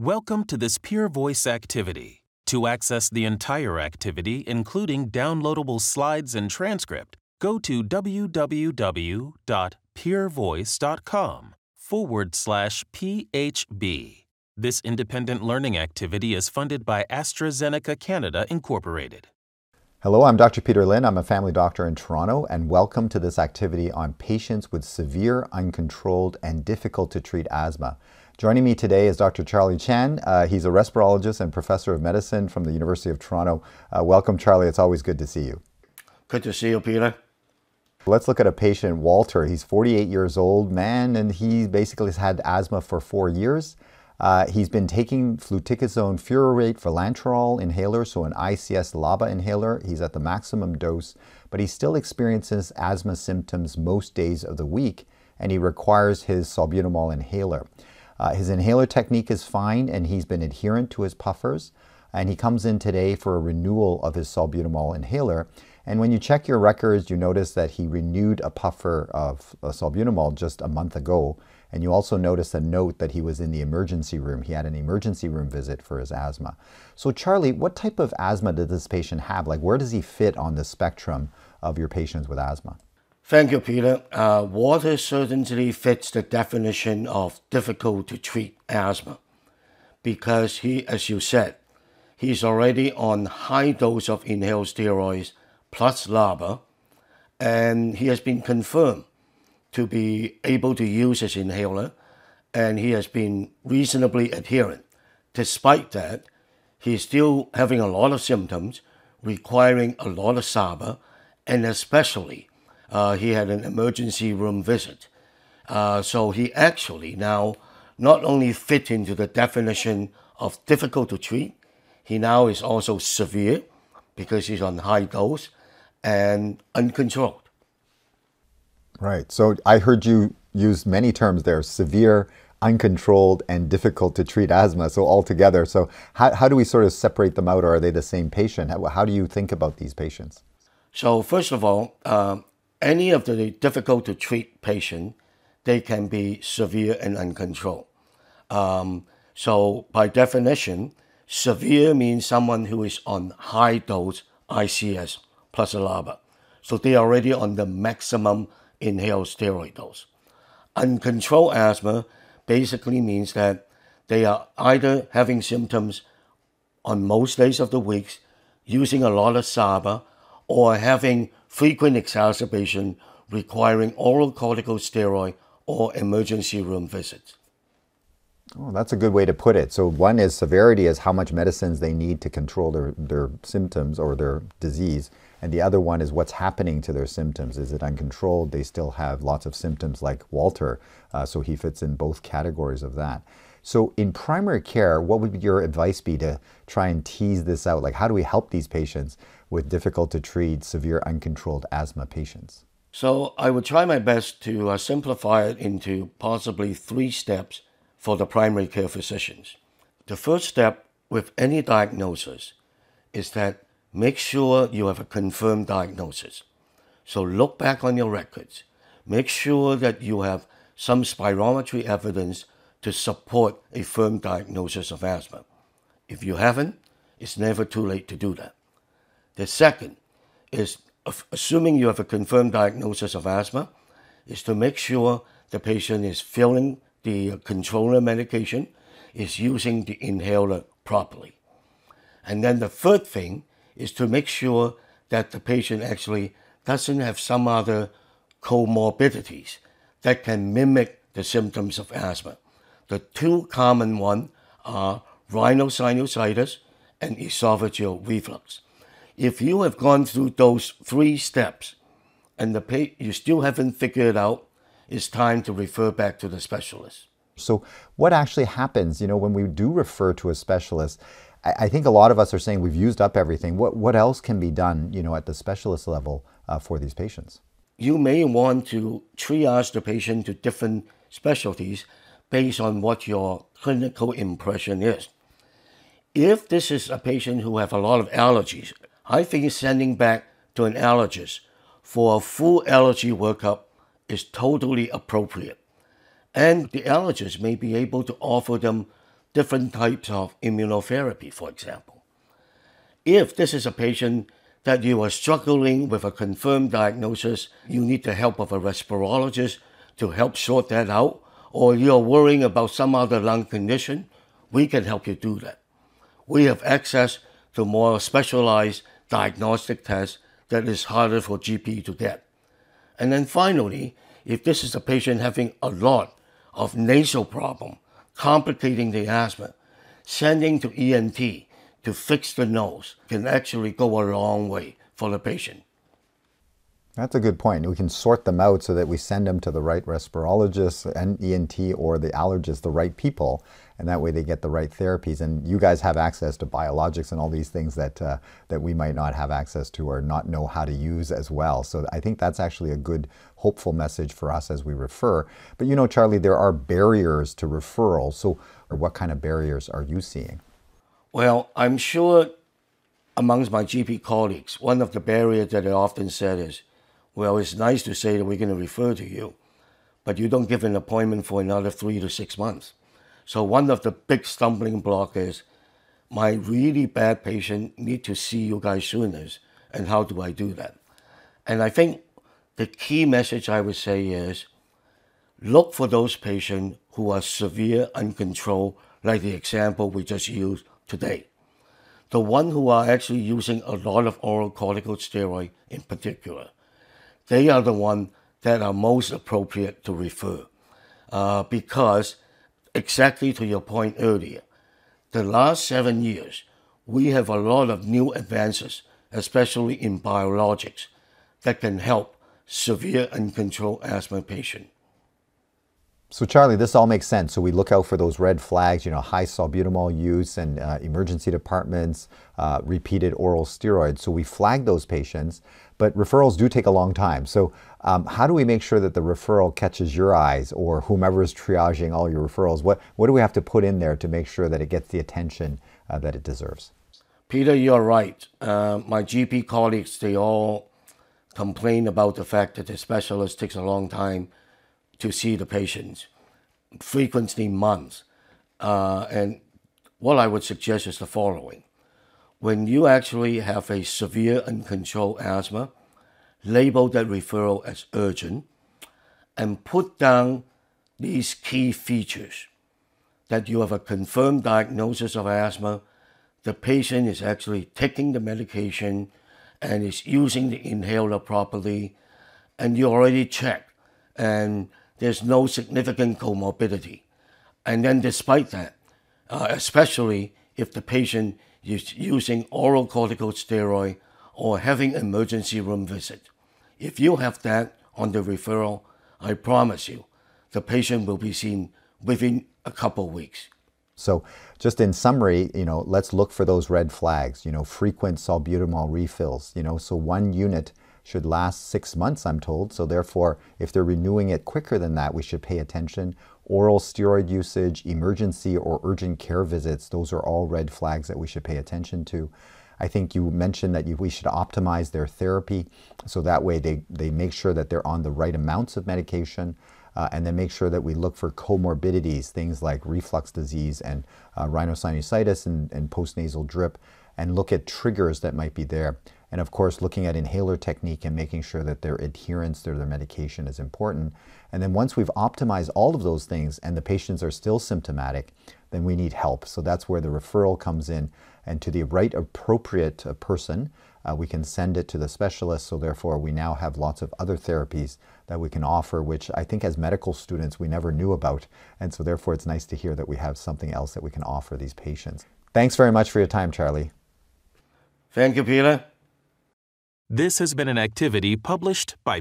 Welcome to this PeerVoice activity. To access the entire activity, including downloadable slides and transcript, go to www.peervoice.com forward slash PHB. This independent learning activity is funded by AstraZeneca Canada Incorporated. Hello, I'm Dr. Peter Lin. I'm a family doctor in Toronto, and welcome to this activity on patients with severe, uncontrolled, and difficult to treat asthma. Joining me today is Dr. Charlie Chan. Uh, he's a respirologist and professor of medicine from the University of Toronto. Uh, welcome, Charlie. It's always good to see you. Good to see you, Peter. Let's look at a patient, Walter. He's 48 years old, man, and he basically has had asthma for four years. Uh, he's been taking fluticasone furoate vilanterol inhaler, so an ICS LABA inhaler. He's at the maximum dose, but he still experiences asthma symptoms most days of the week, and he requires his salbutamol inhaler. Uh, his inhaler technique is fine and he's been adherent to his puffers. And he comes in today for a renewal of his salbutamol inhaler. And when you check your records, you notice that he renewed a puffer of uh, salbutamol just a month ago. And you also notice a note that he was in the emergency room. He had an emergency room visit for his asthma. So, Charlie, what type of asthma did this patient have? Like, where does he fit on the spectrum of your patients with asthma? Thank you, Peter. Uh, Walter certainly fits the definition of difficult to treat asthma because he, as you said, he's already on high dose of inhaled steroids plus LABA, and he has been confirmed to be able to use his inhaler, and he has been reasonably adherent. Despite that, he's still having a lot of symptoms, requiring a lot of SABA, and especially uh, he had an emergency room visit. Uh, so he actually now not only fit into the definition of difficult to treat, he now is also severe because he's on high dose and uncontrolled. Right. So I heard you use many terms there severe, uncontrolled, and difficult to treat asthma. So altogether, so how, how do we sort of separate them out or are they the same patient? How, how do you think about these patients? So, first of all, um, any of the difficult to treat patient, they can be severe and uncontrolled. Um, so by definition, severe means someone who is on high dose ICS plus LABA. So they are already on the maximum inhaled steroid dose. Uncontrolled asthma basically means that they are either having symptoms on most days of the week, using a lot of SABA, or having frequent exacerbation requiring oral corticosteroid or emergency room visits. Oh, that's a good way to put it. So one is severity is how much medicines they need to control their, their symptoms or their disease. And the other one is what's happening to their symptoms. Is it uncontrolled? They still have lots of symptoms like Walter. Uh, so he fits in both categories of that. So in primary care, what would your advice be to try and tease this out? Like how do we help these patients with difficult to treat severe uncontrolled asthma patients? So I would try my best to uh, simplify it into possibly three steps for the primary care physicians. The first step with any diagnosis is that make sure you have a confirmed diagnosis. So look back on your records. Make sure that you have some spirometry evidence to support a firm diagnosis of asthma. If you haven't, it's never too late to do that. The second is assuming you have a confirmed diagnosis of asthma, is to make sure the patient is filling the uh, controller medication, is using the inhaler properly. And then the third thing is to make sure that the patient actually doesn't have some other comorbidities that can mimic the symptoms of asthma. The two common ones are rhinosinusitis and esophageal reflux. If you have gone through those three steps and the pa- you still haven't figured it out, it's time to refer back to the specialist. So, what actually happens, you know, when we do refer to a specialist? I, I think a lot of us are saying we've used up everything. What, what else can be done, you know, at the specialist level uh, for these patients? You may want to triage the patient to different specialties based on what your clinical impression is. If this is a patient who have a lot of allergies, I think sending back to an allergist for a full allergy workup is totally appropriate. And the allergist may be able to offer them different types of immunotherapy, for example. If this is a patient that you are struggling with a confirmed diagnosis, you need the help of a respirologist to help sort that out, or you're worrying about some other lung condition, we can help you do that. We have access to more specialized diagnostic test that is harder for GP to get. And then finally, if this is a patient having a lot of nasal problem, complicating the asthma, sending to ENT to fix the nose can actually go a long way for the patient. That's a good point. We can sort them out so that we send them to the right respirologist and ENT or the allergist, the right people, and that way they get the right therapies. And you guys have access to biologics and all these things that uh, that we might not have access to or not know how to use as well. So I think that's actually a good, hopeful message for us as we refer. But you know, Charlie, there are barriers to referral. So, what kind of barriers are you seeing? Well, I'm sure amongst my GP colleagues, one of the barriers that I often said is well, it's nice to say that we're going to refer to you, but you don't give an appointment for another three to six months. So one of the big stumbling block is my really bad patient need to see you guys sooner, and how do I do that? And I think the key message I would say is look for those patients who are severe uncontrolled, like the example we just used today. The one who are actually using a lot of oral corticosteroid in particular they are the ones that are most appropriate to refer. Uh, because, exactly to your point earlier, the last seven years, we have a lot of new advances, especially in biologics, that can help severe uncontrolled asthma patients. So Charlie, this all makes sense. So we look out for those red flags, you know, high salbutamol use and uh, emergency departments, uh, repeated oral steroids. So we flag those patients, but referrals do take a long time. So um, how do we make sure that the referral catches your eyes or whomever is triaging all your referrals? What, what do we have to put in there to make sure that it gets the attention uh, that it deserves? Peter, you're right. Uh, my GP colleagues, they all complain about the fact that the specialist takes a long time to see the patients, frequently months. Uh, and what I would suggest is the following. When you actually have a severe uncontrolled asthma, label that referral as urgent and put down these key features that you have a confirmed diagnosis of asthma, the patient is actually taking the medication and is using the inhaler properly, and you already checked and there's no significant comorbidity. And then, despite that, uh, especially if the patient is using oral corticosteroid or having emergency room visit, if you have that on the referral, I promise you, the patient will be seen within a couple weeks. So, just in summary, you know, let's look for those red flags. You know, frequent salbutamol refills. You know, so one unit should last six months, I'm told. So therefore, if they're renewing it quicker than that, we should pay attention. Oral steroid usage, emergency or urgent care visits, those are all red flags that we should pay attention to. I think you mentioned that you, we should optimize their therapy so that way they, they make sure that they're on the right amounts of medication. Uh, and then make sure that we look for comorbidities, things like reflux disease and uh, rhinosinusitis and, and postnasal drip, and look at triggers that might be there. And of course, looking at inhaler technique and making sure that their adherence to their medication is important. And then once we've optimized all of those things and the patients are still symptomatic, then we need help. So that's where the referral comes in. And to the right appropriate uh, person, uh, we can send it to the specialist. So therefore, we now have lots of other therapies that we can offer, which I think as medical students we never knew about. And so therefore, it's nice to hear that we have something else that we can offer these patients. Thanks very much for your time, Charlie. Thank you, Peter. This has been an activity published by